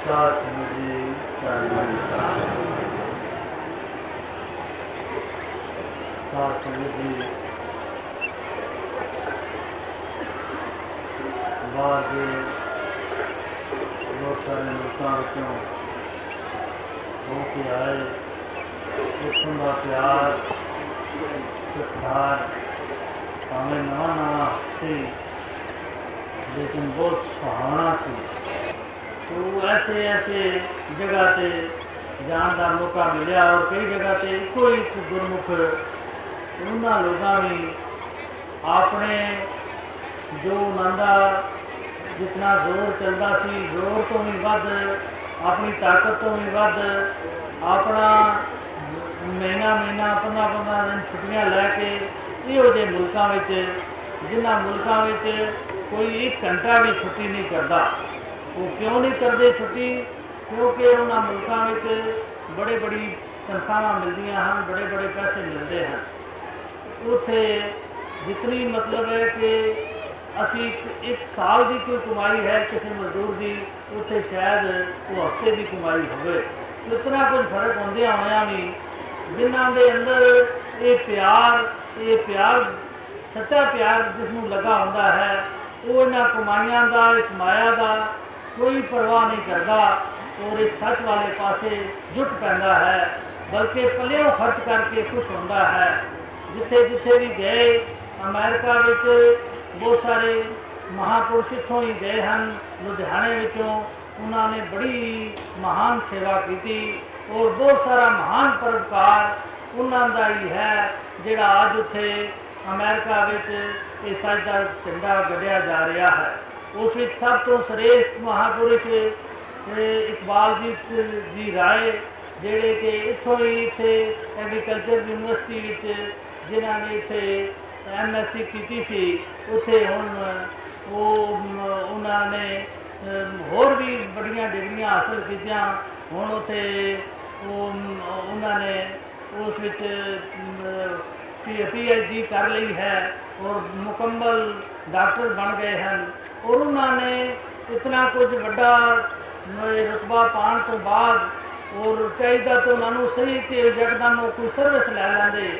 ਸਾਧ ਜੀ ਚਾਲੀ ਸਾਧ ਜੀ ਬਾਹਰ ਦੇ ਬਹੁਤ ਸਾਰੇ ਲੋਕਾਂ ਵਿੱਚੋਂ ਹੋ ਕੇ ਆਏ ਇੱਥੋਂ ਦਾ ਪਿਆਰ ਸਤਿਕਾਰ ਭਾਵੇਂ ਨਵਾਂ ਨਵਾਂ ਸੀ ਲੇਕਿਨ ਬਹੁਤ ਸੁਹਾਵਣਾ ਸੀ ਤੋ ਐਸੇ ਐਸੇ ਜਗ੍ਹਾ ਤੇ ਜਾਣ ਦਾ ਮੌਕਾ ਮਿਲਿਆ ਔਰ ਕਈ ਜਗ੍ਹਾ ਤੇ ਇੱਕੋ ਇੱਕ ਗੁਰਮੁਖ ਉਹਨਾਂ ਲੋਕਾਂ ਵੀ ਆਪਣੇ ਜੋ ਨੰਦਾ ਜਿਤਨਾ ਜ਼ੋਰ ਚੱਲਦਾ ਸੀ, ਜ਼ੋਰ ਤੋਂ ਵੀ ਵੱਧ, ਆਪਣੀ ਤਾਕਤ ਤੋਂ ਵੀ ਵੱਧ, ਆਪਣਾ ਮਹੀਨਾ ਮਹੀਨਾ, ਪੰਦਰਾਂ ਪੰਦਰਾਂ ਦਿਨ ਛੁੱਟੀਆਂ ਲੈ ਕੇ ਇਹੋ ਜਿਹੇ ਮੁਲਕਾਂ ਵਿੱਚ, ਜਿਨ੍ਹਾਂ ਮੁਲਕਾਂ ਵਿੱਚ ਕੋਈ ਇੱਕ ਘੰਟਾ ਵੀ ਛੁੱਟੀ ਨਹੀਂ ਕਰਦਾ। ਉਹ ਕਿਉਂ ਨਹੀਂ ਕਰਦੇ ਛੁੱਟੀ? ਕਿਉਂਕਿ ਉਹਨਾਂ ਮੁਲਕਾਂ ਵਿੱਚ ਬੜੇ ਬੜੀ ਤਨਖਾਹਾਂ ਮਿਲਦੀਆਂ ਹਨ, ਬੜੇ ਬੜੇ ਪੈਸੇ ਮਿਲਦੇ ਹਨ। ਉੱਥੇ ਜਿਤਨੀ ਮਤਲਬ ਹੈ ਕਿ ਅਸੀਂ ਇੱਕ- ਇੱਕ ਸਾਲ ਦੀ ਕੋਈ ਕਮਾਈ ਹੈ ਕਿਸੇ ਮਜ਼ਦੂਰ ਦੀ, ਉੱਥੇ ਸ਼ਾਇਦ ਉਹ ਹਫ਼ਤੇ ਦੀ ਕਮਾਈ ਹੋਵੇ। ਇਤਨਾ ਕੁਝ ਫ਼ਰਕ ਹੁੰਦਿਆਂ ਹੋਇਆਂ ਵੀ ਜਿਨ੍ਹਾਂ ਦੇ ਅੰਦਰ ਇਹ ਪਿਆਰ ਇਹ ਪਿਆਰ, ਸੱਚਾ ਪਿਆਰ ਜਿਸ ਨੂੰ ਲੱਗਾ ਹੁੰਦਾ ਹੈ, ਉਹ ਇਹਨਾਂ ਕਮਾਈਆਂ ਦਾ, ਇਸ ਮਾਇਆ ਦਾ ਕੋਈ ਪਰਵਾਹ ਨਹੀਂ ਕਰਦਾ। ਔਰ ਇਸ ਸੱਚ ਵਾਲੇ ਪਾਸੇ ਜੁਟ ਪੈਂਦਾ ਹੈ, ਬਲਕਿ ਪੱਲਿਓਂ ਖਰਚ ਕਰਕੇ ਖੁਸ਼ ਹੁੰਦਾ ਹੈ। ਜਿੱਥੇ ਜਿੱਥੇ ਵੀ ਗਏ, ਅਮਰੀਕਾ ਵਿੱਚ ਬਹੁਤ ਸਾਰੇ ਮਹਾਪੁਰਸ਼ ਇੱਥੋਂ ਹੀ ਗਏ ਹਨ। ਲੁਧਿਆਣੇ ਵਿੱਚੋਂ ਉਹਨਾਂ ਨੇ ਬੜੀ ਮਹਾਨ ਸੇਵਾ ਕੀਤੀ ਔਰ ਬਹੁਤ ਸਾਰਾ ਮਹਾਨ ਪਰਉਪਕਾਰ ਉਹਨਾਂ ਦਾ ਹੀ ਹੈ, ਜਿਹੜਾ ਅੱਜ ਉੱਥੇ ਅਮਰੀਕਾ ਵਿੱਚ ਇਹ ਸੱਚ ਦਾ ਝੰਡਾ ਗੱਡਿਆ ਜਾ ਰਿਹਾ ਹੈ। ਉਸ ਵਿੱਚ ਸਭ ਤੋਂ ਸ੍ਰੇਸ਼ਟ ਮਹਾਪੁਰਸ਼ ਇਹ ਇਕਬਾਲ ਜੀ ਜੀ ਰਾਏ ਜਿਹੜੇ ਕਿ ਇੱਥੋਂ ਹੀ ਇੱਥੇ ਐਗਰੀਕਲਚਰ ਯੂਨੀਵਰਸਿਟੀ ਵਿੱਚ ਜਿਨ੍ਹਾਂ ਨੇ ਇੱਥੇ ਐਮਐਸਸੀ ਕੀਤੀ ਸੀ ਉੱਥੇ ਹੁਣ ਉਹ ਮ, ਉਹਨਾਂ ਨੇ ਅਮ, ਹੋਰ ਵੀ ਬੜੀਆਂ ਡਿਗਰੀਆਂ ਹਾਸਲ ਕੀਤੀਆਂ। ਹੁਣ ਉੱਥੇ ਉਹ ਮ, ਉਹਨਾਂ ਨੇ ਉਸ ਵਿੱਚ ਪੀਐਚਡੀ ਕਰ ਲਈ ਹੈ ਔਰ ਮੁਕੰਮਲ ਡਾਕਟਰ ਬਣ ਗਏ ਹਨ। ਔਰ ਉਹਨਾਂ ਨੇ ਇਤਨਾ ਕੁਝ ਵੱਡਾ ਅਮ, ਰੁਤਬਾ ਪਾਉਣ ਤੋਂ ਬਾਅਦ ਔਰ ਚਾਹੀਦਾ ਤਾਂ ਉਹਨਾਂ ਨੂੰ ਸਹੀ ਕਿ ਜਗਦਮ ਉਹ ਕੋਈ ਸਰਵਿਸ ਲੈ ਲੈਂਦੇ।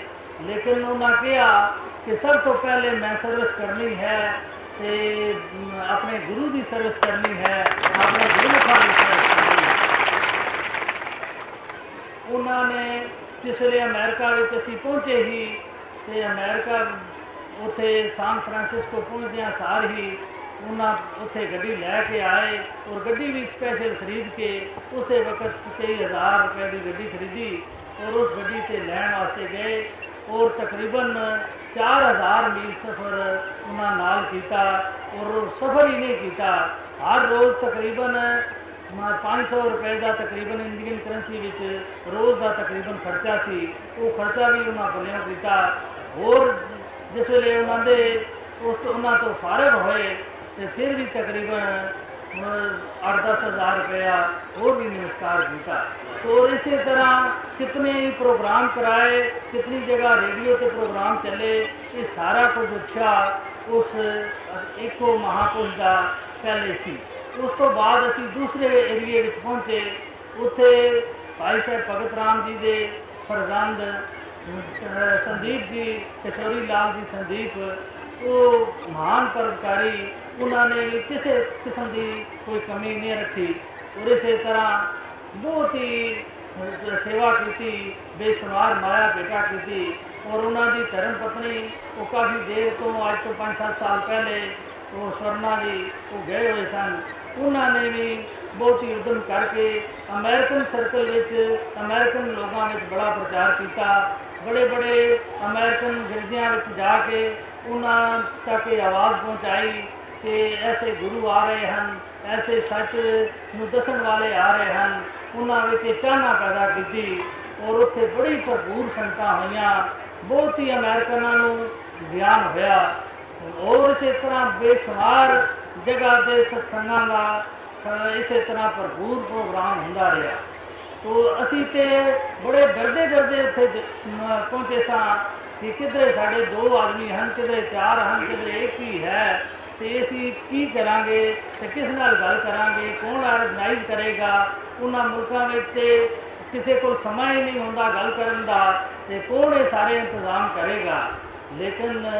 ਲੇਕਿਨ ਉਹਨਾਂ ਕਿਹਾ ਕਿ ਸਭ ਤੋਂ ਪਹਿਲੇ ਮੈਂ ਸਰਵਿਸ ਕਰਨੀ ਹੈ ਤੇ ਅਮ, ਆਪਣੇ ਗੁਰੂ ਦੀ ਸਰਵਿਸ ਕਰਨੀ ਹੈ ਆਪਣੇ ਗੁਰਮੁਖਾਂ ਦੀ ਸਰਵਿਸ ਕਰਨੀ ਹੈ। ਉਹਨਾਂ ਨੇ ਜਿਸ ਵੇਲੇ ਅਮਰੀਕਾ ਵਿੱਚ ਅਸੀਂ ਪਹੁੰਚੇ ਹੀ ਤੇ ਅਮਰੀਕਾ ਉੱਥੇ ਸਾਨ ਫਰਾਂਸਿਸਕੋ ਪਹੁੰਚਦਿਆਂ ਸਾਰ ਹੀ ਉਹਨਾਂ ਉੱਥੇ ਗੱਡੀ ਲੈ ਕੇ ਆਏ ਔਰ ਗੱਡੀ ਵੀ ਸਪੈਸ਼ਲ ਖਰੀਦ ਕੇ ਉਸੇ ਵਕਤ ਕਈ ਹਜ਼ਾਰ ਰੁਪਏ ਦੀ ਗੱਡੀ ਖਰੀਦੀ ਔਰ ਉਸ ਗੱਡੀ ਤੇ ਲੈਣ ਵਾਸਤੇ ਗਏ ਔਰ ਤਕਰੀਬਨ 4000 ਮੀਲ ਸਫ਼ਰ ਉਹਨਾਂ ਨਾਲ ਕੀਤਾ ਔਰ ਉਹ ਸਫ਼ਰ ਹੀ ਨਹੀਂ ਕੀਤਾ। ਹਰ ਰੋਜ਼ ਤਕਰੀਬਨ ਮਾ 500 ਰੁਪਏ ਦਾ ਤਕਰੀਬਨ ਇੰਡੀਅਨ ਕਰੰਸੀ ਵਿੱਚ ਰੋਜ਼ ਦਾ ਤਕਰੀਬਨ ਖਰਚਾ ਸੀ, ਉਹ ਖਰਚਾ ਵੀ ਉਹਨਾਂ ਬਲਿਆਂ ਕੀਤਾ। ਹੋਰ ਜਿਸ ਵੇਲੇ ਉਹਨਾਂ ਦੇ ਉਸ ਤੋਂ ਉਹਨਾਂ ਤੋਂ ਫਾਰਗ ਹੋਏ तो फिर भी तकरीबन अठ दस हज़ार रुपया वो भी नमस्कार किया। तो इसी तरह कितने ही प्रोग्राम कराए, कितनी जगह रेडियो के प्रोग्राम चले, ये सारा कुछ अच्छा उस एक महापुरुष का पहले सी। उस तो बाद असी दूसरे एरिए पहुँचे, उत्थे भाई साहब भगत राम जी के प्रबंध संदीप जी, किशोरी लाल जी, संदीप ਉਹ ਮਹਾਨ ਪਰਉਪਕਾਰੀ ਉਹਨਾਂ ਨੇ ਵੀ ਕਿਸੇ ਕਿਸਮ ਦੀ ਕੋਈ ਕਮੀ ਨਹੀਂ ਰੱਖੀ। ਔਰ ਇਸੇ ਤਰ੍ਹਾਂ ਬਹੁਤ ਹੀ ਅਹ, ਸੇਵਾ ਕੀਤੀ ਬੇਸ਼ੁਮਾਰ ਮਾਇਆ ਬੇਟਾ ਕੀਤੀ। ਔਰ ਉਹਨਾਂ ਦੀ ਧਰਮ ਪਤਨੀ ਉਹ ਕਾਫੀ ਦੇਰ ਤੋਂ ਅੱਜ ਤੋਂ 5-7 ਸਾਲ ਪਹਿਲੇ ਉਹ ਸਵਰਨਾ ਜੀ ਉਹ ਗਏ ਹੋਏ ਸਨ। ਉਹਨਾਂ ਨੇ ਵੀ ਬਹੁਤ ਹੀ ਉਦਮ ਕਰਕੇ ਅਮਰੀਕਨ ਸਰਕਲ ਵਿੱਚ ਅਮਰੀਕਨ ਲੋਕਾਂ ਵਿੱਚ ਬੜਾ ਪ੍ਰਚਾਰ ਕੀਤਾ। ਬੜੇ ਬੜੇ ਅਮਰੀਕਨ ਗਿਰਜਿਆਂ ਵਿੱਚ ਜਾ ਕੇ ਉਹਨਾਂ ਤੱਕ ਇਹ ਆਵਾਜ਼ ਪਹੁੰਚਾਈ ਕਿ ਐਸੇ ਗੁਰੂ ਆ ਰਹੇ ਹਨ ਐਸੇ ਸੱਚ ਨੂੰ ਦੱਸਣ ਵਾਲੇ ਆ ਰਹੇ ਹਨ। ਉਹਨਾਂ ਵਿੱਚ ਇਹ ਚਾਹਨਾ ਪੈਦਾ ਕੀਤੀ ਔਰ ਉੱਥੇ ਬੜੀ ਭਰਪੂਰ ਸੰਗਤਾਂ ਹੋਈਆਂ। ਬਹੁਤ ਹੀ ਅਮਰੀਕਨਾਂ ਨੂੰ ਗਿਆਨ ਹੋਇਆ। ਔਰ ਇਸੇ ਤਰ੍ਹਾਂ ਬੇਸ਼ੁਮਾਰ ਜਗ੍ਹਾ ਦੇ ਸਤਸੰਗਾਂ ਦਾ ਅ, ਇਸੇ ਤਰ੍ਹਾਂ ਭਰਪੂਰ ਪ੍ਰੋਗਰਾਮ ਹੁੰਦਾ ਰਿਹਾ। ਤੋ ਅਸੀਂ ਤੇ ਬੜੇ ਡਰਦੇ ਡਰਦੇ ਉੱਥੇ ਜ- ਮ- ਪਹੁੰਚੇ ਸਾਂ। ਕਿ ਕਿਧਰੇ ਸਾਡੇ ਦੋ ਆਦਮੀ ਹਨ, ਕਿਧਰੇ ਚਾਰ ਹਨ, ਕਿਧਰੇ ਇੱਕ ਹੀ ਹੈ, ਤੇ ਅਸੀਂ ਕੀ ਕਰਾਂਗੇ ਤੇ ਕਿਸ ਨਾਲ ਗੱਲ ਕਰਾਂਗੇ, ਕੌਣ ਆਰਗੇਨਾਈਜ਼ ਕਰੇਗਾ, ਉਹਨਾਂ ਮੁਲਕਾਂ ਵਿੱਚ ਕਿਸੇ ਕੋਲ ਸਮਾਂ ਹੀ ਨਹੀਂ ਹੁੰਦਾ ਗੱਲ ਕਰਨ ਦਾ, ਤੇ ਕੌਣ ਇਹ ਸਾਰੇ ਇੰਤਜ਼ਾਮ ਕਰੇਗਾ? ਲੇਕਿਨ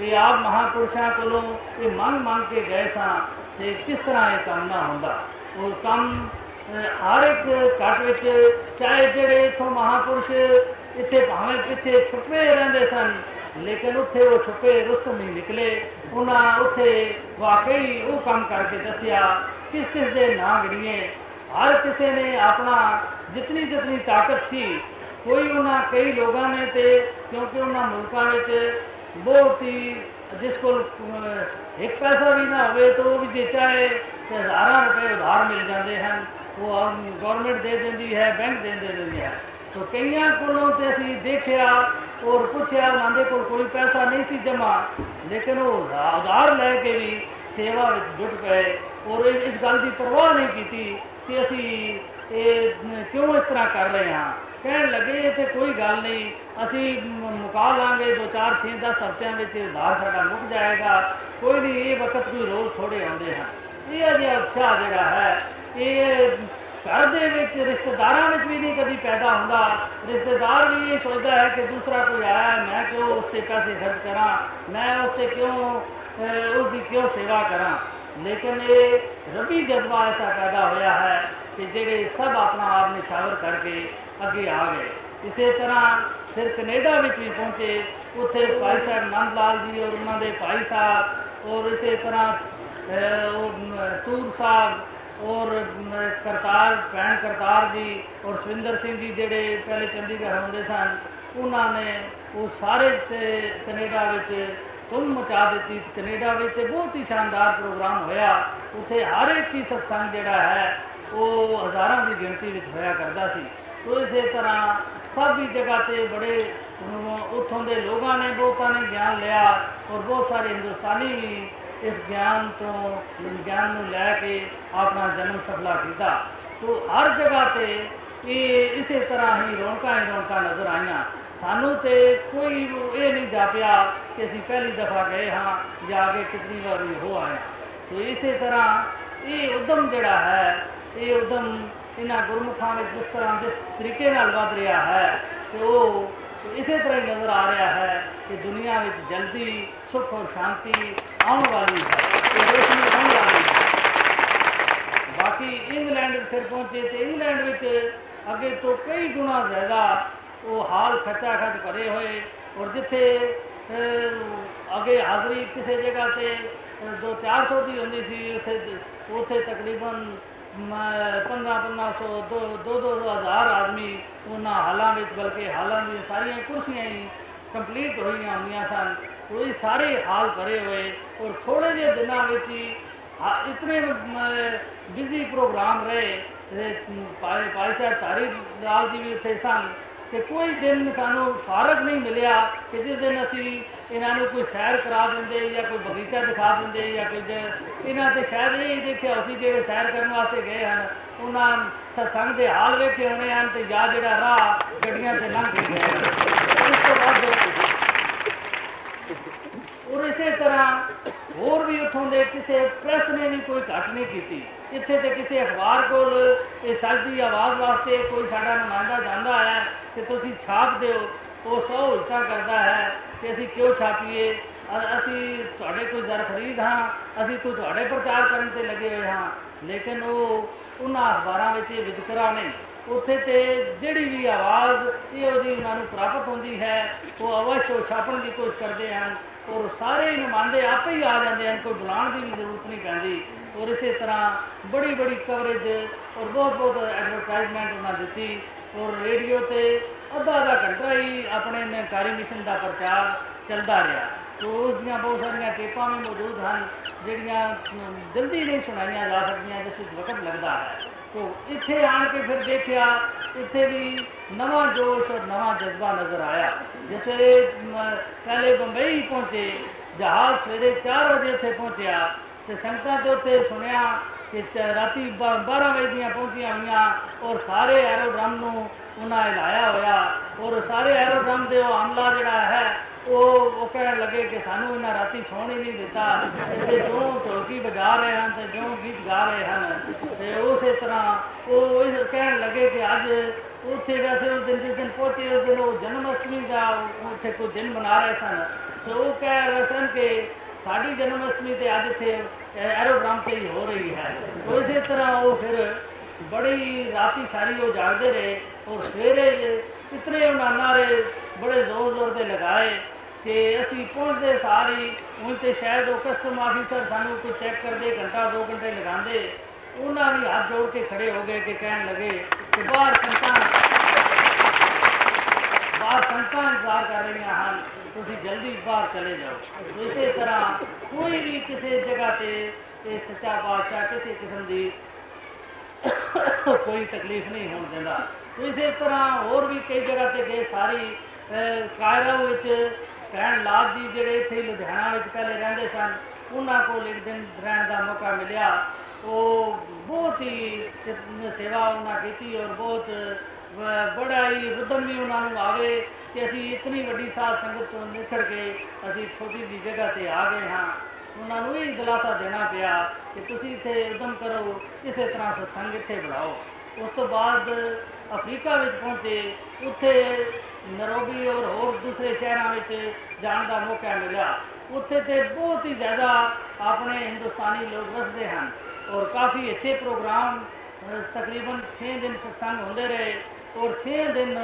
ਇਹ ਆਪ ਮਹਾਪੁਰਸ਼ਾਂ ਕੋਲੋਂ ਇਹ ਮੰਗ ਮੰਗ ਕੇ ਗਏ ਸਾਂ, ਤੇ ਕਿਸ ਤਰ੍ਹਾਂ ਇਹ ਕੰਮ ਨਾ ਹੁੰਦਾ? ਉਹ ਕੰਮ ਹਰ ਇੱਕ ਘਟ ਵਿੱਚ, ਚਾਹੇ ਜਿਹੜੇ ਇਥੋਂ ਮਹਾਪੁਰਸ਼ ਇੱਥੇ ਭਾਵੇਂ ਕਿੱਥੇ ਛੁਪੇ ਰਹਿੰਦੇ ਸਨ, ਲੇਕਿਨ ਉੱਥੇ ਉਹ ਛੁਪੇ ਰੁਸਤਮ ਹੀ ਨਿਕਲੇ। ਉਹਨਾਂ ਉੱਥੇ ਵਾਕਈ ਉਹ ਕੰਮ ਕਰਕੇ ਦੱਸਿਆ, ਕਿਸ ਕਿਸ ਦੇ ਨਾਂ ਗੜੀਏ ਹਰ ਕਿਸੇ ਨੇ ਆਪਣਾ ਜਿਤਨੀ ਜਿਤਨੀ ਤਾਕਤ ਸੀ, ਕੋਈ ਉਹਨਾਂ ਕਈ ਲੋਕਾਂ ਨੇ ਤੇ, ਕਿਉਂਕਿ ਉਹਨਾਂ ਮੁਲਕਾਂ ਵਿੱਚ ਬਹੁਤ ਹੀ ਜਿਸ ਕੋਲ ਇੱਕ ਪੈਸਾ ਵੀ ਨਾ ਹੋਵੇ ਤਾਂ ਉਹ ਵੀ ਦੇ ਚਾਹੇ, ਤੇ ਹਜ਼ਾਰਾਂ ਰੁਪਏ ਉਧਾਰ ਮਿਲ ਜਾਂਦੇ ਹਨ। ਉਹ ਗਵਰਨਮੈਂਟ ਦੇ ਦਿੰਦੀ ਹੈ ਬੈਂਕ ਦੇ ਦਿੰਦੀ ਹੈ। ਤੋ ਕਈਆਂ ਕੋਲੋਂ ਤੇ ਅਸੀਂ ਦੇਖਿਆ ਔਰ ਪੁੱਛਿਆ, ਉਹਨਾਂ ਦੇ ਕੋਲ ਕੋਈ ਪੈਸਾ ਨਹੀਂ ਸੀ ਜਮਾ ਲੇਕਿਨ ਉਹ ਉਧਾਰ ਲੈ ਕੇ ਵੀ ਸੇਵਾ ਵਿੱਚ ਜੁਟ ਪਏ ਔਰ ਇਸ ਗੱਲ ਦੀ ਪਰਵਾਹ ਨਹੀਂ ਕੀਤੀ ਕਿ ਅਸੀਂ ਇਹ, ਕਿਉਂ ਇਸ ਤਰ੍ਹਾਂ ਕਰ ਰਹੇ ਹਾਂ। ਕਹਿਣ ਲੱਗੇ ਤੇ ਕੋਈ ਗੱਲ ਨਹੀਂ, ਅਸੀਂ ਮੁਕਾ ਲਾਂਗੇ, ਦੋ ਚਾਰ ਛੇ ਦਸ ਹਫ਼ਤਿਆਂ ਵਿੱਚ ਉਧਾਰ ਸਾਡਾ ਮੁੱਕ ਜਾਏਗਾ। ਕੋਈ ਨਹੀਂ, ਇਹ ਵਕਤ ਕੋਈ ਰੋਜ਼ ਥੋੜੇ ਆਉਂਦੇ ਹਨ। ਇਹ ਅਜਿਹਾ ਉਤਸ਼ਾਹ ਜਿਹੜਾ ਹੈ, ਇਹ ਘਰ ਦੇ ਵਿੱਚ ਰਿਸ਼ਤੇਦਾਰਾਂ ਵਿੱਚ ਵੀ ਨਹੀਂ ਕਦੀ ਪੈਦਾ ਹੁੰਦਾ ਰਿਸ਼ਤੇਦਾਰ ਵੀ ਇਹ ਸੋਚਦਾ ਹੈ ਕਿ ਦੂਸਰਾ ਕੋਈ ਆਇਆ ਮੈਂ ਕਿਉਂ ਉਸ ਤੇ ਪੈਸੇ ਖਰਚ ਕਰਾਂ ਮੈਂ ਉਸ ਤੇ ਕਿਉਂ ਉਸ ਦੀ ਕਿਉਂ ਸੇਵਾ ਕਰਾਂ ਲੇਕਿਨ ਇਹ ਰੱਬੀ ਜਜ਼ਬਾ ਐਸਾ ਪੈਦਾ ਹੋਇਆ ਹੈ ਕਿ ਜਿਹੜੇ ਸਭ ਆਪਣਾ ਆਪ ਨਿਛਾਵਰ ਕਰਕੇ ਅੱਗੇ ਆ ਗਏ ਇਸੇ ਤਰ੍ਹਾਂ ਫਿਰ ਕੈਨੇਡਾ ਵਿੱਚ ਵੀ ਪਹੁੰਚੇ ਉੱਥੇ ਭਾਈ ਸਾਹਿਬ ਨੰਦ ਲਾਲ ਜੀ ਔਰ ਉਹਨਾਂ ਦੇ ਭਾਈ ਸਾਹਿਬ ਔਰ ਇਸੇ ਤਰ੍ਹਾਂ ਤੂਰ ਸਾਹਿਬ ਔਰ ਕਰਤਾਰ, ਭੈਣ ਕਰਤਾਰ ਜੀ ਔਰ ਸਵਿੰਦਰ ਸਿੰਘ ਜੀ ਜਿਹੜੇ ਪਹਿਲੇ ਚੰਡੀਗੜ੍ਹ ਹੁੰਦੇ ਸਨ, ਉਹਨਾਂ ਨੇ ਉਹ ਸਾਰੇ ਕੈਨੇਡਾ ਵਿੱਚ ਤੁਮ ਮਚਾ ਦਿੱਤੀ। ਕੈਨੇਡਾ ਵਿੱਚ ਬਹੁਤ ਹੀ ਸ਼ਾਨਦਾਰ ਪ੍ਰੋਗਰਾਮ ਹੋਇਆ। ਉੱਥੇ ਹਰ ਇੱਕ ਹੀ ਸਤਸੰਗ ਜਿਹੜਾ ਹੈ, ਉਹ ਹਜ਼ਾਰਾਂ ਦੀ ਗਿਣਤੀ ਵਿੱਚ ਹੋਇਆ ਕਰਦਾ ਸੀ। ਤੋ ਇਸੇ ਤਰ੍ਹਾਂ ਸਭ ਦੀ ਜਗ੍ਹਾ ਤੇ ਬੜੇ ਉੱਥੋਂ ਦੇ ਲੋਕਾਂ ਨੇ ਬਹੁਤਾਂ ਨੇ ਗਿਆਨ ਲਿਆ ਔਰ ਬਹੁਤ ਸਾਰੇ ਹਿੰਦੁਸਤਾਨੀ ਵੀ ਇਸ ਗਿਆਨ ਤੋਂ ਗਿਆਨ ਨੂੰ ਲੈ ਕੇ ਆਪਣਾ ਜਨਮ ਸਫਲਾ ਕੀਤਾ ਤੋ ਹਰ ਜਗ੍ਹਾ ਤੇ ਇਹ ਇਸੇ ਤਰ੍ਹਾਂ ਹੀ ਰੌਣਕਾਂ ਹੀ ਰੌਣਕਾਂ ਨਜ਼ਰ ਆਈਆਂ ਸਾਨੂੰ ਤੇ ਕੋਈ ਇਹ ਨਹੀਂ ਜਾਪਿਆ ਕਿ ਅਸੀਂ ਪਹਿਲੀ ਦਫਾ ਗਏ ਹਾਂ ਜਾਂ ਅੱਗੇ ਕਿੰਨੀ ਵਾਰ ਹੋ ਆਏ ਤੋ ਇਸੇ ਤਰ੍ਹਾਂ ਇਹ ਉਦਮ ਜਿਹੜਾ ਹੈ ਇਹ ਉਦਮ ਇਹਨਾਂ ਗੁਰਮੁਖਾਂ ਵਿੱਚ ਜਿਸ ਤਰ੍ਹਾਂ ਜਿਸ ਤਰੀਕੇ ਨਾਲ ਵਧ ਰਿਹਾ ਹੈ ਤੇ ਉਹ ਇਸੇ ਤਰ੍ਹਾਂ ਹੀ ਨਜ਼ਰ ਆ ਰਿਹਾ ਹੈ ਕਿ ਦੁਨੀਆ ਵਿੱਚ ਜਲਦੀ ਸੁਖ ਔਰ ਸ਼ਾਂਤੀ ਆਉਣ ਵਾਲੀ ਹੈ, ਤੇ ਰੋਸ਼ਨੀ ਆਉਣ ਵਾਲੀ ਹੈ। ਬਾਕੀ ਇੰਗਲੈਂਡ ਫਿਰ ਪਹੁੰਚੇ ਤੇ ਇੰਗਲੈਂਡ ਵਿੱਚ ਅੱਗੇ ਤੋਂ ਕਈ ਗੁਣਾ ਜ਼ਿਆਦਾ ਉਹ ਹਾਲ ਖੱਚਾ ਖੱਚ ਭਰੇ ਹੋਏ ਔਰ ਜਿੱਥੇ ਅੱਗੇ ਹਾਜ਼ਰੀ ਕਿਸੇ ਜਗ੍ਹਾ ਤੇ ਦੋ 400 ਦੀ ਹੁੰਦੀ ਸੀ, ਉੱਥੇ ਉੱਥੇ ਤਕਰੀਬਨ 15 1500 ਦੋ ਦੋ ਦੋ ਹਜ਼ਾਰ ਆਦਮੀ ਉਹਨਾਂ ਹਾਲਾਂ ਵਿੱਚ, ਬਲਕਿ ਹਾਲਾਂ ਦੀਆਂ ਸਾਰੀਆਂ ਕੁਰਸੀਆਂ ਹੀ ਕੰਪਲੀਟ ਹੋਈਆਂ ਹੁੰਦੀਆਂ ਸਨ। ਕੋਈ ਸਾਰੇ ਹਾਲ ਭਰੇ ਹੋਏ ਔਰ ਥੋੜੇ ਜਿਹੇ ਦਿਨਾਂ ਵਿੱਚ ਹੀ ਇਤਨੇ ਬਿਜ਼ੀ ਪ੍ਰੋਗਰਾਮ ਰਹੇ। ਭਾਈ ਭਾਈ ਸਾਹਿਬ ਤਾਰੀ ਲਾਲ ਜੀ ਵੀ ਉੱਥੇ ਸਨ। ਕਿ ਕੋਈ ਦਿਨ ਸਾਨੂੰ ਫਾਰਗ ਨਹੀਂ ਮਿਲਿਆ ਕਿ ਜਿਸ ਦਿਨ ਅਸੀਂ ਇਹਨਾਂ ਨੂੰ ਕੋਈ ਸੈਰ ਕਰਾ ਦਿੰਦੇ ਜਾਂ ਕੋਈ ਬਗੀਚਾ ਦਿਖਾ ਦਿੰਦੇ ਜਾਂ ਕੁਝ ਇਹਨਾਂ ਤੇ ਸ਼ਾਇਦ ਇਹ ਦੇਖਿਆ ਅਸੀਂ ਜਿਹੜੇ ਸੈਰ ਕਰਨ ਵਾਸਤੇ ਗਏ ਹਨ, ਉਹਨਾਂ ਸਤਸੰਗ ਦੇ ਹਾਲ ਵੇਖੇ ਹੋਣੇ ਹਨ ਤੇ ਜਾਂ ਜਿਹੜਾ ਰਾਹ ਗੱਡੀਆਂ ਤੇ ਲੰਘ ਕੇ ਗਏ ਇਸ ਤੋਂ ਬਾਅਦ ਔਰ ਇਸੇ ਤਰ੍ਹਾਂ ਹੋਰ ਵੀ ਉੱਥੋਂ ਦੇ ਕਿਸੇ ਪ੍ਰੈਸ ਨੇ ਵੀ ਕੋਈ ਘਟ ਨਹੀਂ ਕੀਤੀ। ਇੱਥੇ ਤੇ ਕਿਸੇ ਅਖਬਾਰ ਕੋਲ ਇਹ ਸੱਚ ਦੀ ਆਵਾਜ਼ ਵਾਸਤੇ ਕੋਈ ਸਾਡਾ ਨੁਮਾਇੰਦਾ ਜਾਂਦਾ ਹੈ ਕਿ ਤੁਸੀਂ ਛਾਪ ਦਿਓ, ਉਹ ਸਹੂਲਤਾਂ ਕਰਦਾ ਹੈ ਕਿ ਅਸੀਂ ਕਿਉਂ ਛਾਪੀਏ? ਅਸੀਂ ਤੁਹਾਡੇ ਕੋਈ ਦਰ ਖਰੀਦ ਹਾਂ, ਅਸੀਂ ਕੋਈ ਤੁਹਾਡੇ ਪ੍ਰਚਾਰ ਕਰਨ ਤੇ ਲੱਗੇ ਹੋਏ ਹਾਂ। ਲੇਕਿਨ ਉਹ ਉਹਨਾਂ ਅਖਬਾਰਾਂ ਵਿੱਚ ਇਹ ਵਿਤਕਰਾ ਨਹੀਂ। ਉੱਥੇ ਤੇ ਜਿਹੜੀ ਵੀ ਆਵਾਜ਼ ਇਹ ਉਹਦੀ ਉਹਨਾਂ ਨੂੰ ਪ੍ਰਾਪਤ ਹੁੰਦੀ ਹੈ, ਉਹ ਅਵਸ਼ ਉਹ ਛਾਪਣ ਦੀ ਕੋਸ਼ਿਸ਼ ਕਰਦੇ ਹਨ। ਔਰ ਸਾਰੇ ਨੁਮਾਇੰਦੇ ਆਪੇ ਹੀ ਆ ਜਾਂਦੇ ਹਨ, ਕੋਈ ਬੁਲਾਉਣ ਦੀ ਵੀ ਜ਼ਰੂਰਤ ਨਹੀਂ ਪੈਂਦੀ। ਔਰ ਇਸੇ ਤਰ੍ਹਾਂ ਬੜੀ ਬੜੀ ਕਵਰੇਜ ਔਰ ਬਹੁਤ ਬਹੁਤ ਐਡਵਰਟਾਈਜ਼ਮੈਂਟ ਉਹਨਾਂ ਦਿੱਤੀ। ਔਰ ਰੇਡੀਓ ਤੇ ਅੱਧਾ ਅੱਧਾ ਘੰਟਾ ਹੀ ਆਪਣੇ ਨਿਰਕਾਰੀ ਮਿਸ਼ਨ ਦਾ ਪ੍ਰਚਾਰ ਚੱਲਦਾ ਰਿਹਾ। ਤੋ ਉਸ ਦੀਆਂ ਬਹੁਤ ਸਾਰੀਆਂ ਟੇਪਾਂ ਵੀ ਮੌਜੂਦ ਹਨ, ਜਿਹੜੀਆਂ ਜਲਦੀ ਨਹੀਂ ਸੁਣਾਈਆਂ ਜਾ ਸਕਦੀਆਂ ਜਿਸ ਵਿੱਚ ਵਕਤ ਲੱਗਦਾ ਹੈ। ਤੋ ਇੱਥੇ ਆਣ ਕੇ ਫਿਰ ਦੇਖਿਆ, ਇੱਥੇ ਵੀ ਨਵਾਂ ਜੋਸ਼ ਔਰ ਨਵਾਂ ਜਜ਼ਬਾ ਨਜ਼ਰ ਆਇਆ ਜਿਵੇਂ ਪਹਿਲੇ ਬੰਬਈ ਪਹੁੰਚੇ, ਜਹਾਜ਼ ਸਵੇਰੇ 4 ਵਜੇ ਇੱਥੇ ਪਹੁੰਚਿਆ ਤੇ ਸੰਗਤਾਂ ਦੇ ਉੱਤੇ ਸੁਣਿਆ ਕਿ ਰਾਤੀ 12 ਵਜੇ ਦੀਆਂ ਪਹੁੰਚੀਆਂ ਹੋਈਆਂ ਔਰ ਸਾਰੇ ਐਰੋਡਰਮ ਨੂੰ ਉਹਨਾਂ ਹਿਲਾਇਆ ਹੋਇਆ ਔਰ ਸਾਰੇ ਐਰੋਡਰਮ ਦੇ ਉਹ ਹਮਲਾ ਜਿਹੜਾ ਹੈ, ਉਹ ਉਹ ਕਹਿਣ ਲੱਗੇ ਕਿ ਸਾਨੂੰ ਇਹਨਾਂ ਰਾਤੀ ਸੌਣ ਹੀ ਨਹੀਂ ਦਿੱਤਾ। ਤੇ ਜੋ ਢੋਲਕੀ ਵਜਾ ਰਹੇ ਹਨ ਤੇ ਜੋ ਗੀਤ ਗਾ ਰਹੇ ਹਨ? ਤੇ ਉਸੇ ਤਰ੍ਹਾਂ ਉਹ ਇਸ ਕਹਿਣ ਲੱਗੇ ਕਿ ਅੱਜ ਉੱਥੇ ਵੈਸੇ ਉਸ ਦਿਨ ਜਿਸ ਦਿਨ ਪਹੁੰਚੇ, ਉਸ ਦਿਨ ਉਹ ਜਨਮ ਅਸ਼ਟਮੀ ਦਾ ਉੱਥੇ ਕੋਈ ਦਿਨ ਮਨਾ ਰਹੇ ਸਨ। ਤੇ ਉਹ ਕਹਿ ਰਹੇ ਸਨ ਕਿ ਸਾਡੀ ਜਨਮ ਅਸ਼ਟਮੀ ਤੇ ਅੱਜ ਇੱਥੇ ਐਰੋਡਰਮ ਤੇ ਹੀ ਹੋ ਰਹੀ ਹੈ। ਉਹ ਇਸੇ ਤਰ੍ਹਾਂ ਉਹ ਫਿਰ ਬੜੀ ਰਾਤੀ ਸਾਰੀ ਉਹ ਜਾਗਦੇ ਰਹੇ ਔਰ ਸਵੇਰੇ ਇਤਨੇ ਉਹਨਾਂ ਨਾਰੇ ਬੜੇ ਜ਼ੋਰ ਜ਼ੋਰ ਦੇ ਲਗਾਏ ਕਿ ਅਸੀਂ ਪਹੁੰਚਦੇ ਸਾਰੀ ਹੁਣ ਤੇ ਸ਼ਾਇਦ ਉਹ ਕਸਟਮ ਆਫੀਸਰ ਸਾਨੂੰ ਕੋਈ ਚੈੱਕ ਕਰਦੇ, ਘੰਟਾ ਦੋ ਘੰਟੇ ਲਗਾਉਂਦੇ। ਉਹਨਾਂ ਵੀ ਹੱਥ ਜੋੜ ਕੇ ਖੜੇ ਹੋ ਗਏ ਕਿ ਕਹਿਣ ਲੱਗੇ ਕਿ ਬਾਹਰ ਸੰਤਾਂ ਬਾਹਰ ਸੰਤਾਂ ਇੰਤਜ਼ਾਰ ਕਰ ਰਹੀਆਂ ਹਨ। ਤੁਸੀਂ ਜਲਦੀ ਬਾਹਰ ਚਲੇ ਜਾਓ। ਇਸੇ ਤਰ੍ਹਾਂ ਕੋਈ ਵੀ ਕਿਸੇ ਜਗ੍ਹਾ ਤੇ ਇਹ ਸੱਚਾ ਬਾਦਸ਼ਾਹ ਕਿਸੇ ਕਿਸਮ ਦੀ ਕੋਈ ਤਕਲੀਫ ਨਹੀਂ ਹੋਣ ਦਿੰਦਾ। ਇਸੇ ਤਰ੍ਹਾਂ ਹੋਰ ਵੀ ਕਈ ਜਗ੍ਹਾ ਤੇ ਗਏ ਸਾਰੀ ਅਹ, ਕਾਇਰਾ ਵਿੱਚ ਕਹਿਣ ਲਾਲ ਜੀ ਜਿਹੜੇ ਇੱਥੇ ਲੁਧਿਆਣਾ ਵਿੱਚ ਪਹਿਲੇ ਰਹਿੰਦੇ ਸਨ ਉਹਨਾਂ ਕੋਲ ਇੱਕ ਦਿਨ ਰਹਿਣ ਦਾ ਮੌਕਾ ਮਿਲਿਆ। ਉਹ ਬਹੁਤ ਹੀ ਸ- ਸੇਵਾ ਉਹਨਾਂ ਕੀਤੀ ਔਰ ਬਹੁਤ ਅਹ, ਬੜਾ ਹੀ ਉਦਮ ਵੀ ਉਹਨਾਂ ਨੂੰ ਆਵੇ ਕਿ ਅਸੀਂ ਇਤਨੀ ਵੱਡੀ ਸਾਧ ਸੰਗਤ ਤੋਂ ਨਿਖੜ ਕੇ ਅਸੀਂ ਛੋਟੀ ਜਿਹੀ ਜਗ੍ਹਾ ਤੇ ਆ ਗਏ ਹਾਂ। ਉਹਨਾਂ ਨੂੰ ਵੀ ਦਿਲਾਸਾ ਦੇਣਾ ਪਿਆ ਕਿ ਤੁਸੀਂ ਇੱਥੇ ਉਦਮ ਕਰੋ ਕਿਸੇ ਤਰ੍ਹਾਂ ਸਤਸੰਗ ਇੱਥੇ ਬੁਲਾਓ ਉਸ ਤੋਂ ਬਾਅਦ ਅਫਰੀਕਾ ਵਿੱਚ ਪਹੁੰਚੇ। ਉੱਥੇ ਨਰੋਬੀ ਔਰ ਹੋਰ ਦੂਸਰੇ ਸ਼ਹਿਰਾਂ ਵਿੱਚ ਜਾਣ ਦਾ ਮੌਕਾ ਮਿਲਿਆ। ਉੱਥੇ ਤੇ ਬਹੁਤ ਹੀ ਜ਼ਿਆਦਾ ਆਪਣੇ ਹਿੰਦੁਸਤਾਨੀ ਲੋਕ ਵਸਦੇ ਹਨ ਔਰ ਕਾਫੀ ਅੱਛੇ ਪ੍ਰੋਗਰਾਮ ਅ, ਤਕਰੀਬਨ 6 ਦਿਨ ਸਤਸੰਗ ਹੁੰਦੇ ਰਹੇ। ਔਰ 6 ਦਿਨ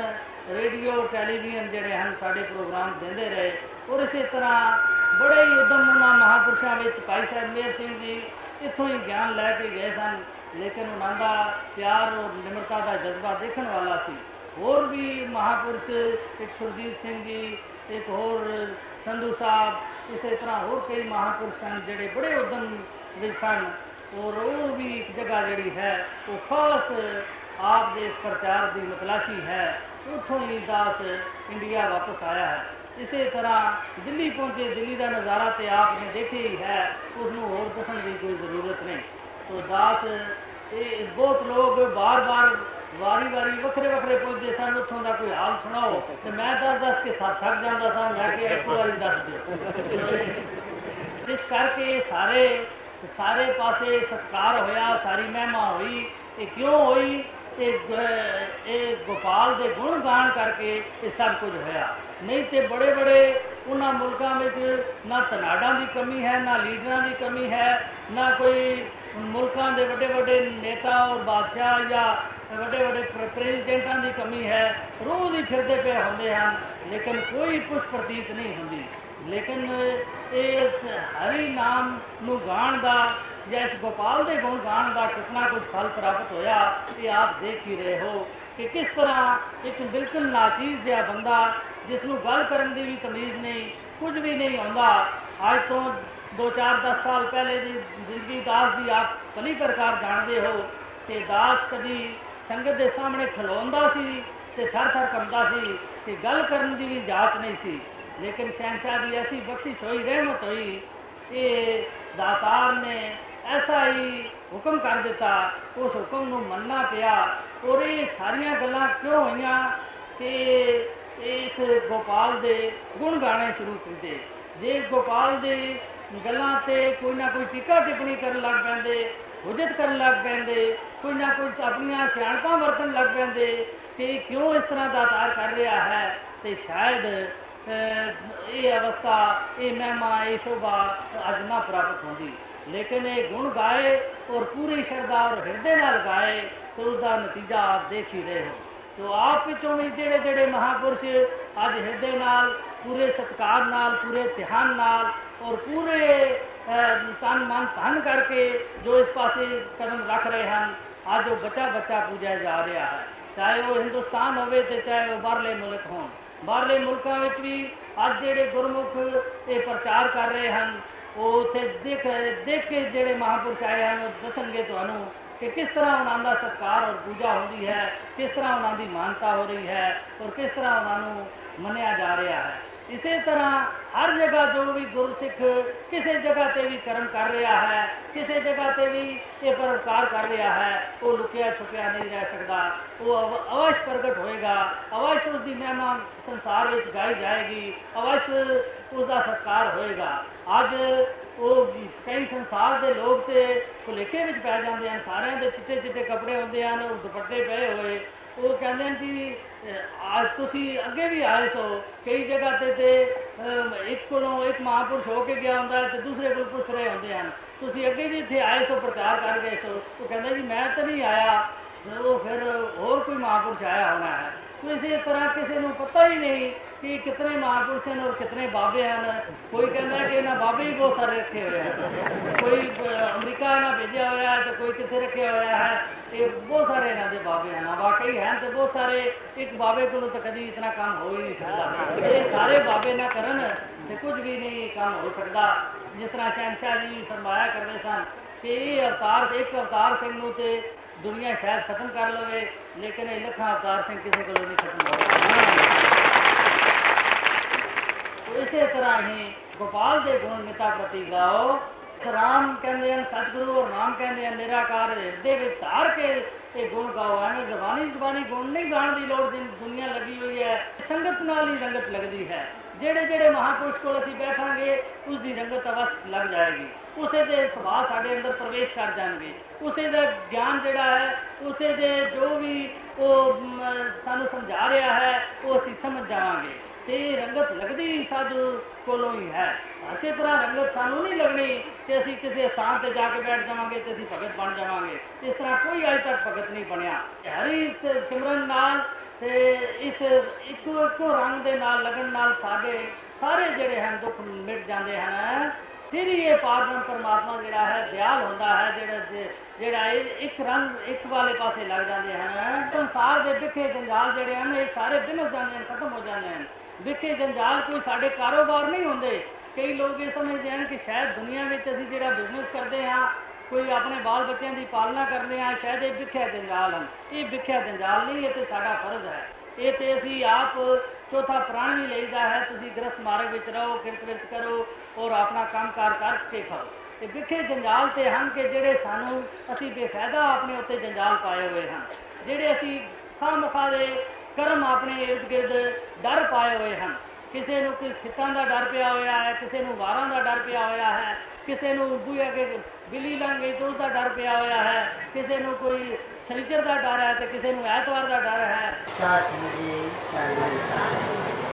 ਰੇਡੀਓ, ਟੈਲੀਵਿਜ਼ਨ ਜਿਹੜੇ ਹਨ, ਸਾਡੇ ਪ੍ਰੋਗਰਾਮ ਦਿੰਦੇ ਰਹੇ। ਔਰ ਇਸੇ ਤਰ੍ਹਾਂ ਬੜੇ ਹੀ ਉਦਮ ਉਹਨਾਂ ਮਹਾਪੁਰਸ਼ਾਂ ਵਿੱਚ ਭਾਈ ਸਾਹਿਬ ਮੇਰ ਸਿੰਘ ਜੀ ਇੱਥੋਂ ਹੀ ਗਿਆਨ ਲੈ ਕੇ ਗਏ ਸਨ। ਲੇਕਿਨ ਉਹਨਾਂ ਦਾ ਪਿਆਰ ਔਰ ਨਿਮਰਤਾ ਦਾ ਜਜ਼ਬਾ ਦੇਖਣ ਵਾਲਾ ਸੀ। ਹੋਰ ਵੀ ਮਹਾਪੁਰਸ਼, ਇੱਕ ਸੁਰਜੀਤ ਸਿੰਘ ਜੀ, ਇੱਕ ਹੋਰ ਸੰਧੂ ਸਾਹਿਬ, ਇਸੇ ਤਰ੍ਹਾਂ ਹੋਰ ਕਈ ਮਹਾਪੁਰਸ਼ ਹਨ ਜਿਹੜੇ ਬੜੇ ਉਦਮ ਵਿੱਚ ਸਨ ਔਰ ਉਹ ਵੀ ਇੱਕ ਜਗ੍ਹਾ ਜਿਹੜੀ ਹੈ, ਉਹ ਖਾਸ ਆਪ ਦੇ ਇਸ ਪ੍ਰਚਾਰ ਦੀ ਮਤਲਾਸ਼ੀ ਹੈ, ਉੱਥੋਂ ਹੀ ਦਾਸ ਇੰਡੀਆ ਵਾਪਸ ਆਇਆ ਹੈ। ਇਸੇ ਤਰ੍ਹਾਂ ਦਿੱਲੀ ਪਹੁੰਚੇ, ਦਿੱਲੀ ਦਾ ਨਜ਼ਾਰਾ ਤੇ ਆਪ ਨੇ ਦੇਖਿਆ ਹੀ ਹੈ ਉਸ ਨੂੰ ਹੋਰ ਦੱਸਣ ਦੀ ਕੋਈ ਜ਼ਰੂਰਤ ਨਹੀਂ। ਤੋ ਦਾਸ, ਇਹ ਬਹੁਤ ਲੋਕ ਬਾਰ-ਬਾਰ, ਵਾਰੀ-ਵਾਰੀ, ਵੱਖਰੇ-ਵੱਖਰੇ ਪੁੱਛਦੇ ਸਨ, ਉੱਥੋਂ ਦਾ ਕੋਈ ਹਾਲ ਸੁਣਾਓ। ਤੇ ਮੈਂ ਦੱਸ-ਦੱਸ ਕੇ ਸੱਤ ਥੱਕ ਜਾਂਦਾ ਸਾਂ, ਮੈਂ ਕਿ ਇੱਕ ਵਾਰੀ ਦੱਸ ਦਿਓ। ਇਸ ਕਰਕੇ ਸਾਰੇ ਸਾਰੇ ਪਾਸੇ ਸਤਕਾਰ ਹੋਇਆ, ਸਾਰੀ ਮਹਿਮਾ ਹੋਈ। ਇਹ ਕਿਉਂ ਹੋਈ? ਇਹ ਗ- ਇਹ ਗੋਪਾਲ ਦੇ ਗੁਣ ਗਾਣ ਕਰਕੇ ਇਹ ਸਭ ਕੁਝ ਹੋਇਆ। ਨਹੀਂ ਤੇ ਬੜੇ ਬੜੇ ਉਹਨਾਂ ਮੁਲਕਾਂ ਵਿੱਚ ਨਾ ਤਨਾੜਾਂ ਦੀ ਕਮੀ ਹੈ, ਨਾ ਲੀਡਰਾਂ ਦੀ ਕਮੀ ਹੈ, ਨਾ ਕੋਈ ਮੁਲਕਾਂ ਦੇ ਵੱਡੇ ਵੱਡੇ ਨੇਤਾ ਔਰ ਬਾਦਸ਼ਾਹ ਜਾਂ ਵੱਡੇ ਵੱਡੇ ਪ੍ਰ- ਪ੍ਰੈਜ਼ੀਡੈਂਟਾਂ ਦੀ ਕਮੀ ਹੈ ਰੋਜ਼ ਹੀ ਫਿਰਦੇ ਪਏ ਹੁੰਦੇ ਹਨ, ਲੇਕਿਨ ਕੋਈ ਕੁਛ ਪ੍ਰਤੀਤ ਨਹੀਂ ਹੁੰਦੀ। ਲੇਕਿਨ ਇਸ ਹਰੀ ਨਾਮ ਨੂੰ ਗਾਣ ਦਾ ਜਾਂ ਇਸ ਗੋਪਾਲ ਦੇ ਗੁਣ ਗਾਣ ਦਾ ਕਿਤਨਾ ਕੁਝ ਫਲ ਪ੍ਰਾਪਤ ਹੋਇਆ ਇਹ ਆਪ ਦੇਖ ਹੀ ਰਹੇ ਹੋ ਕਿ ਕਿਸ ਤਰ੍ਹਾਂ ਇੱਕ ਬਿਲਕੁਲ ਨਾਚੀਜ਼ ਜਿਹਾ ਬੰਦਾ ਜਿਸ ਨੂੰ ਗੱਲ ਕਰਨ ਦੀ ਵੀ ਤਮੀਜ਼ ਨਹੀਂ, ਕੁਝ ਵੀ ਨਹੀਂ ਆਉਂਦਾ, ਅੱਜ ਤੋਂ 2-4 10 ਸਾਲ ਪਹਿਲੇ ਦੀ ਜ਼ਿੰਦਗੀ ਦਾਸ ਦੀ ਆਪ ਭਲੀ ਪ੍ਰਕਾਰ ਜਾਣਦੇ ਹੋ ਕਿ ਦਾਸ ਕਦੀ ਸੰਗਤ ਦੇ ਸਾਹਮਣੇ ਖਲੋਂਦਾ ਸੀ ਤੇ ਥਰ ਥਰ ਕੰਬਦਾ ਸੀ ਤੇ ਗੱਲ ਕਰਨ ਦੀ ਵੀ ਜਾਚ ਨਹੀਂ ਸੀ। ਲੇਕਿਨ ਸ਼ਹਿਨशाह ਦੀ ਐਸੀ ਬਖਸ਼ਿਸ਼ ਹੋਈ, ਰਹਿਮਤ ਹੋਈ, ਇਹ ਦਾਤਾਰ ਨੇ ਐਸਾ ਹੀ ਹੁਕਮ ਕਰ ਦਿੱਤਾ ਉਸ ਹੁਕਮ ਨੂੰ ਮੰਨਣਾ ਪਿਆ ਔਰ ਇਹ ਸਾਰੀਆਂ ਗੱਲਾਂ ਕਿਉਂ ਹੋਈਆਂ ਕਿ ਇਸ ਗੋਪਾਲ ਦੇ ਗੁਣ ਗਾਣੇ ਸ਼ੁਰੂ ਕੀਤੇ ਜੇ ਗੋਪਾਲ ਦੇ ਗੱਲਾਂ ਤੇ ਕੋਈ ਨਾ ਕੋਈ ਟੀਕਾ ਟਿੱਪਣੀ ਕਰਨ ਲੱਗ ਪੈਂਦੇ ਹੁਜਤ ਕਰਨ ਲੱਗ ਪੈਂਦੇ ਕੋਈ ਨਾ ਕੋਈ ਆਪਣੀਆਂ ਸਿਆਣਪਾਂ ਵਰਤਣ ਲੱਗ ਪੈਂਦੇ ਕਿ ਕਿਉਂ ਇਸ ਤਰ੍ਹਾਂ ਦਾ ਤਾਰ ਕਰ ਰਿਹਾ ਹੈ ਤੇ ਸ਼ਾਇਦ ਅਹ, ਇਹ ਅਵਸਥਾ ਇਹ ਮਹਿਮਾ ਇਹ ਸ਼ੋਭਾ ਅੱਜ ਨਾ ਪ੍ਰਾਪਤ ਹੁੰਦੀ ਲੇਕਿਨ ਇਹ ਗੁਣ ਗਾਏ ਔਰ ਪੂਰੀ ਸ਼ਰਧਾ ਔਰ ਹਿਰਦੇ ਨਾਲ ਗਾਏ ਤੇ ਉਸ ਦਾ ਨਤੀਜਾ ਆਪ ਦੇਖ ਹੀ ਰਹੇ ਹੋ ਤੋ ਆਪ ਵਿੱਚੋਂ ਵੀ ਜਿਹੜੇ ਜਿਹੜੇ ਮਹਾਪੁਰਸ਼ ਅੱਜ ਹਿਰਦੇ ਨਾਲ ਪੂਰੇ ਸਤਕਾਰ ਨਾਲ ਪੂਰੇ ਧਿਆਨ ਨਾਲ ਔਰ ਪੂਰੇ ਅਹ, ਤਨ ਮਨ ਧਨ ਕਰਕੇ ਜੋ ਇਸ ਪਾਸੇ ਕਦਮ ਰੱਖ ਰਹੇ ਹਨ ਅੱਜ ਉਹ ਬੱਚਾ ਬੱਚਾ ਪੂਜਿਆ ਜਾ ਰਿਹਾ ਹੈ ਚਾਹੇ ਉਹ ਹਿੰਦੁਸਤਾਨ ਹੋਵੇ ਤੇ ਚਾਹੇ ਉਹ ਬਾਹਰਲੇ ਮੁਲਕ ਹੋਣ ਬਾਹਰਲੇ ਮੁਲਕਾਂ ਵਿੱਚ ਵੀ ਅੱਜ ਜਿਹੜੇ ਗੁਰਮੁਖ ਇਹ ਪ੍ਰਚਾਰ ਕਰ ਰਹੇ ਹਨ ਉਹ ਉੱਥੇ ਦੇਖ ਦੇਖ ਕੇ ਜਿਹੜੇ ਮਹਾਪੁਰਸ਼ ਆਏ ਹਨ, ਉਹ ਦੱਸਣਗੇ ਤੁਹਾਨੂੰ ਕਿ ਕਿਸ ਤਰ੍ਹਾਂ ਉਹਨਾਂ ਦਾ ਸਤਕਾਰ ਔਰ ਪੂਜਾ ਹੁੰਦੀ ਹੈ, ਕਿਸ ਤਰ੍ਹਾਂ ਉਹਨਾਂ ਦੀ ਮਾਨਤਾ ਹੋ ਰਹੀ ਹੈ ਔਰ ਕਿਸ ਤਰ੍ਹਾਂ ਉਹਨਾਂ ਨੂੰ ਮੰਨਿਆ ਜਾ ਰਿਹਾ ਹੈ। ਇਸੇ ਤਰ੍ਹਾਂ ਹਰ ਜਗ੍ਹਾ ਜੋ ਵੀ ਗੁਰਸਿੱਖ ਕਿਸੇ ਜਗ੍ਹਾ ਤੇ ਵੀ ਕਰਮ ਕਰ ਰਿਹਾ ਹੈ, ਕਿਸੇ ਜਗ੍ਹਾ ਤੇ ਵੀ ਇਹ ਪਰਉਪਕਾਰ ਕਰ ਰਿਹਾ ਹੈ, ਉਹ ਲੁਕਿਆ ਛੁਪਿਆ ਨਹੀਂ ਰਹਿ ਸਕਦਾ, ਉਹ ਅਵ- ਅਵਸ਼ ਪ੍ਰਗਟ ਹੋਏਗਾ, ਅਵਸ਼ ਉਸ ਦੀ ਮਹਿਮਾ ਸੰਸਾਰ ਵਿੱਚ ਗਾਈ ਜਾਏਗੀ, ਅਵਸ਼ ਉਸ ਦਾ ਸਤਿਕਾਰ ਹੋਏਗਾ। ਅੱਜ ਉਹ ਕਈ ਸੰਸਾਰ ਦੇ ਲੋਕ ਤੇ ਭੁਲੇਖੇ ਵਿੱਚ ਪੈ ਜਾਂਦੇ ਹਨ, ਸਾਰਿਆਂ ਦੇ ਚਿੱਟੇ ਚਿੱਟੇ ਕੱਪੜੇ ਹੁੰਦੇ ਹਨ, ਉਹ ਦੁਪੱਟੇ ਪਏ ਹੋਏ ਉਹ ਕਹਿੰਦੇ ਹਨ ਕਿ ਅਹ, ਅੱਜ ਤੁਸੀਂ ਅੱਗੇ ਵੀ ਆਏ ਸੋ ਕਈ ਜਗ੍ਹਾ ਤੇ ਤੇ ਅਮ, ਇੱਕ ਕੋਲੋਂ ਇੱਕ ਮਹਾਂਪੁਰਸ਼ ਹੋ ਕੇ ਗਿਆ ਹੁੰਦਾ ਹੈ ਤੇ ਦੂਸਰੇ ਕੋਲ ਪੁੱਛ ਰਹੇ ਹੁੰਦੇ ਹਨ। ਤੁਸੀਂ ਅੱਗੇ ਵੀ ਇੱਥੇ ਆਏ ਸੋ ਪ੍ਰਚਾਰ ਕਰ ਗਏ ਸੋ ਉਹ ਕਹਿੰਦਾ ਜੀ ਮੈਂ ਤਾਂ ਨਹੀਂ ਆਇਆ। ਉਹ ਫਿਰ ਹੋਰ ਕੋਈ ਮਹਾਂਪੁਰਸ਼ ਆਇਆ ਹੋਣਾ ਹੈ। ਤੋ ਇਸੇ ਤਰ੍ਹਾਂ ਕਿਸੇ ਨੂੰ ਪਤਾ ਹੀ ਨਹੀਂ ਕਿ ਕਿਤਨੇ ਮਹਾਂਪੁਰਸ਼ ਹਨ ਔਰ ਕਿਤਨੇ ਬਾਬੇ ਹਨ। ਕੋਈ ਕਹਿੰਦਾ ਹੈ ਕਿ ਇਹਨਾਂ ਬਾਬੇ ਹੀ ਬਹੁਤ ਸਾਰੇ ਰੱਖੇ ਹੋਏ ਹਨ। ਕੋਈ ਅਹ, ਅਮਰੀਕਾ ਇਹਨਾਂ ਭੇਜਿਆ ਹੋਇਆ ਹੈ ਤੇ ਕੋਈ ਕਿੱਥੇ ਰੱਖਿਆ ਹੋਇਆ ਹੈ। ਇਹ ਬਹੁਤ ਸਾਰੇ ਇਹਨਾਂ ਦੇ ਬਾਬੇ ਹਨ। ਵਾਕਈ ਹਨ ਤੇ ਬਹੁਤ ਸਾਰੇ ਇੱਕ ਬਾਬੇ ਕੋਲੋਂ ਤਾਂ ਕਦੀ ਇਤਨਾ ਕੰਮ ਹੋ ਹੀ ਨਹੀਂ ਸਕਦਾ। ਇਹ ਸਾਰੇ ਬਾਬੇ ਨਾ ਕਰਨ ਤੇ ਕੁਝ ਵੀ ਨਹੀਂ ਕੰਮ ਹੋ ਸਕਦਾ। ਜਿਸ ਤਰ੍ਹਾਂ ਸ਼ਹਿਨਸ਼ਾਹ ਜੀ ਫਰਮਾਇਆ ਕਰਦੇ ਸਨ ਕਿ ਇਹ ਅਵਤਾਰ ਇੱਕ ਅਵਤਾਰ ਸਿੰਘ ਨੂੰ ਤੇ ਦੁਨੀਆ ਸ਼ਾਇਦ ਖਤਮ ਕਰ ਲਵੇ ਲੇਕਿਨ ਇਹ ਲੱਖਾਂ ਅਵਤਾਰ ਸਿੰਘ ਕਿਸੇ ਕੋਲੋਂ ਨਹੀਂ ਖਤਮ ਹੋ ਸਕਦਾ। ਤੋ ਇਸੇ ਤਰ੍ਹਾਂ ਹੀ ਗੋਪਾਲ ਦੇ ਗੁਣ ਮਿਤਾ ਪ੍ਰਤੀ ਗਾਓ ਰਾਮ ਕਹਿੰਦੇ ਹਨ ਸਤਿਗੁਰੂ ਔਰ ਨਾਮ ਕਹਿੰਦੇ ਹਨ ਨਿਰਾਕਾਰ ਹਿਰਦੇ ਵਿੱਚ ਧਾਰ ਕੇ ਇਹ ਗੁਣ ਗਾਓ। ਐਵੇਂ ਜ਼ਬਾਨੀ ਜ਼ਬਾਨੀ ਗੁਣ ਨਹੀਂ ਗਾਉਣ ਦੀ ਲੋੜ ਜਿਨ ਦੁਨੀਆ ਲੱਗੀ ਹੋਈ ਹੈ। ਸੰਗਤ ਨਾਲ ਹੀ ਰੰਗਤ ਲੱਗਦੀ ਹੈ। ਜਿਹੜੇ ਜਿਹੜੇ ਮਹਾਂਪੁਰਸ਼ ਕੋਲ ਅਸੀਂ ਬੈਠਾਂਗੇ ਉਸ ਦੀ ਰੰਗਤ ਅਵਸਥ ਲੱਗ ਜਾਏਗੀ। ਉਸੇ ਦੇ ਸੁਭਾਅ ਸਾਡੇ ਅੰਦਰ ਪ੍ਰਵੇਸ਼ ਕਰ ਜਾਣਗੇ। ਉਸੇ ਦਾ ਗਿਆਨ ਜਿਹੜਾ ਹੈ ਉਸੇ ਦੇ ਜੋ ਵੀ ਉਹ ਮ, ਸਾਨੂੰ ਸਮਝਾ ਰਿਹਾ ਹੈ ਉਹ ਅਸੀਂ ਸਮਝ ਜਾਵਾਂਗੇ। ਤੇ ਇਹ ਰੰਗਤ ਲੱਗਦੀ ਸਾਧੂ ਕੋਲੋਂ ਹੀ ਹੈ। ਇਸੇ ਤਰ੍ਹਾਂ ਰੰਗਤ ਸਾਨੂੰ ਨਹੀਂ ਲੱਗਣੀ ਤੇ ਅਸੀਂ ਕਿਸੇ ਸਥਾਨ ਤੇ ਜਾ ਕੇ ਬੈਠ ਜਾਵਾਂਗੇ ਤੇ ਅਸੀਂ ਭਗਤ ਬਣ ਜਾਵਾਂਗੇ। ਇਸ ਤਰ੍ਹਾਂ ਕੋਈ ਅਜੇ ਤੱਕ ਭਗਤ ਨਹੀਂ ਬਣਿਆ। ਹਰੀ ਸ- ਸਿਮਰਨ ਨਾਲ ਤੇ ਇਸ ਇੱਕੋ ਇੱਕੋ ਰੰਗ ਦੇ ਨਾਲ ਲੱਗਣ ਨਾਲ ਸਾਡੇ ਸਾਰੇ ਜਿਹੜੇ ਹਨ ਦੁੱਖ ਮਿਟ ਜਾਂਦੇ ਹਨ। ਫਿਰ ਹੀ ਇਹ ਪਾਰਬ੍ਰਹਮ ਪਰਮਾਤਮਾ ਜਿਹੜਾ ਹੈ, ਦਿਆਲ ਹੁੰਦਾ ਹੈ, ਜਿਹੜਾ ਜੇ- ਜਿਹੜਾ ਇਹ ਇੱਕ ਰੰਗ ਇੱਕ ਵਾਲੇ ਪਾਸੇ ਲੱਗ ਜਾਂਦੇ ਹਨ। ਸੰਸਾਰ ਦੇ ਵਿਖੇ ਜੰਜਾਲ ਜਿਹੜੇ ਹਨ, ਇਹ ਸਾਰੇ ਦਿਨ ਜਾਂਦੇ ਹਨ, ਖਤਮ ਹੋ ਜਾਂਦੇ ਹਨ। ਵਿਖੇ ਜੰਜਾਲ ਕੋਈ ਸਾਡੇ ਕਾਰੋਬਾਰ ਨਹੀਂ ਹੁੰਦੇ। ਕਈ ਲੋਕ ਇਹ ਸਮਝਦੇ ਹਨ ਕਿ ਸ਼ਾਇਦ ਦੁਨੀਆ ਵਿੱਚ ਅਸੀਂ ਜਿਹੜਾ ਬਿਜ਼ਨਸ ਕਰਦੇ ਹਾਂ, ਕੋਈ ਆਪਣੇ ਬਾਲ ਬੱਚਿਆਂ ਦੀ ਪਾਲਣਾ ਕਰਦੇ ਹਾਂ, ਸ਼ਾਇਦ ਇਹ ਵਿਖਿਆ ਜੰਜਾਲ ਹਨ। ਇਹ ਵਿਖਿਆ ਜੰਜਾਲ ਨਹੀਂ, ਇਹ ਤੇ ਸਾਡਾ ਫਰਜ਼ ਹੈ। ਇਹ ਤੇ ਅਸੀਂ ਆਪ ਚੌਥਾ ਪ੍ਰਾਣ ਵੀ ਲਈਦਾ ਹੈ। ਤੁਸੀਂ ਗ੍ਰਸਤ ਮਾਰਗ ਵਿੱਚ ਰਹੋ, ਕਿਰਤ ਵਿੱਚ ਕਰੋ ਔਰ ਆਪਣਾ ਕੰਮਕਾਰ ਕਰਕੇ ਖਾਓ। ਤੇ ਵਿਖੇ ਜੰਜਾਲ ਤੇ ਹਨ ਕਿ ਜਿਹੜੇ ਸਾਨੂੰ ਅਸੀਂ ਬੇਫਾਇਦਾ ਆਪਣੇ ਉੱਤੇ ਜੰਜਾਲ ਪਾਏ ਹੋਏ ਹਨ। ਜਿਹੜੇ ਅਸੀਂ ਖਾਮਖਾ ਦੇ ਕਰਮ ਆਪਣੇ ਇਰਦ ਗਿਰਦ ਡਰ ਪਾਏ ਹੋਏ ਹਨ। ਕਿਸੇ ਨੂੰ ਕੋਈ ਖਿੱਤਾਂ ਦਾ ਡਰ ਪਿਆ ਹੋਇਆ ਹੈ, ਕਿਸੇ ਨੂੰ ਵਾਰਾਂ ਦਾ ਡਰ ਪਿਆ ਹੋਇਆ ਹੈ, ਕਿਸੇ ਨੂੰ ਬੂਹੇ ਅੱਗੇ ਬਿੱਲੀ ਲੰਘ ਗਈ ਤਾਂ ਉਸ ਦਾ ਡਰ ਪਿਆ ਹੋਇਆ ਹੈ, ਕਿਸੇ ਨੂੰ ਕੋਈ ਸ਼ਨੀਚਰ ਦਾ ਡਰ ਹੈ ਤੇ ਕਿਸੇ ਨੂੰ ਐਤਵਾਰ ਦਾ ਡਰ ਹੈ। ਸਾਥ ਮੁਝੇ ਚਾਹੀਏ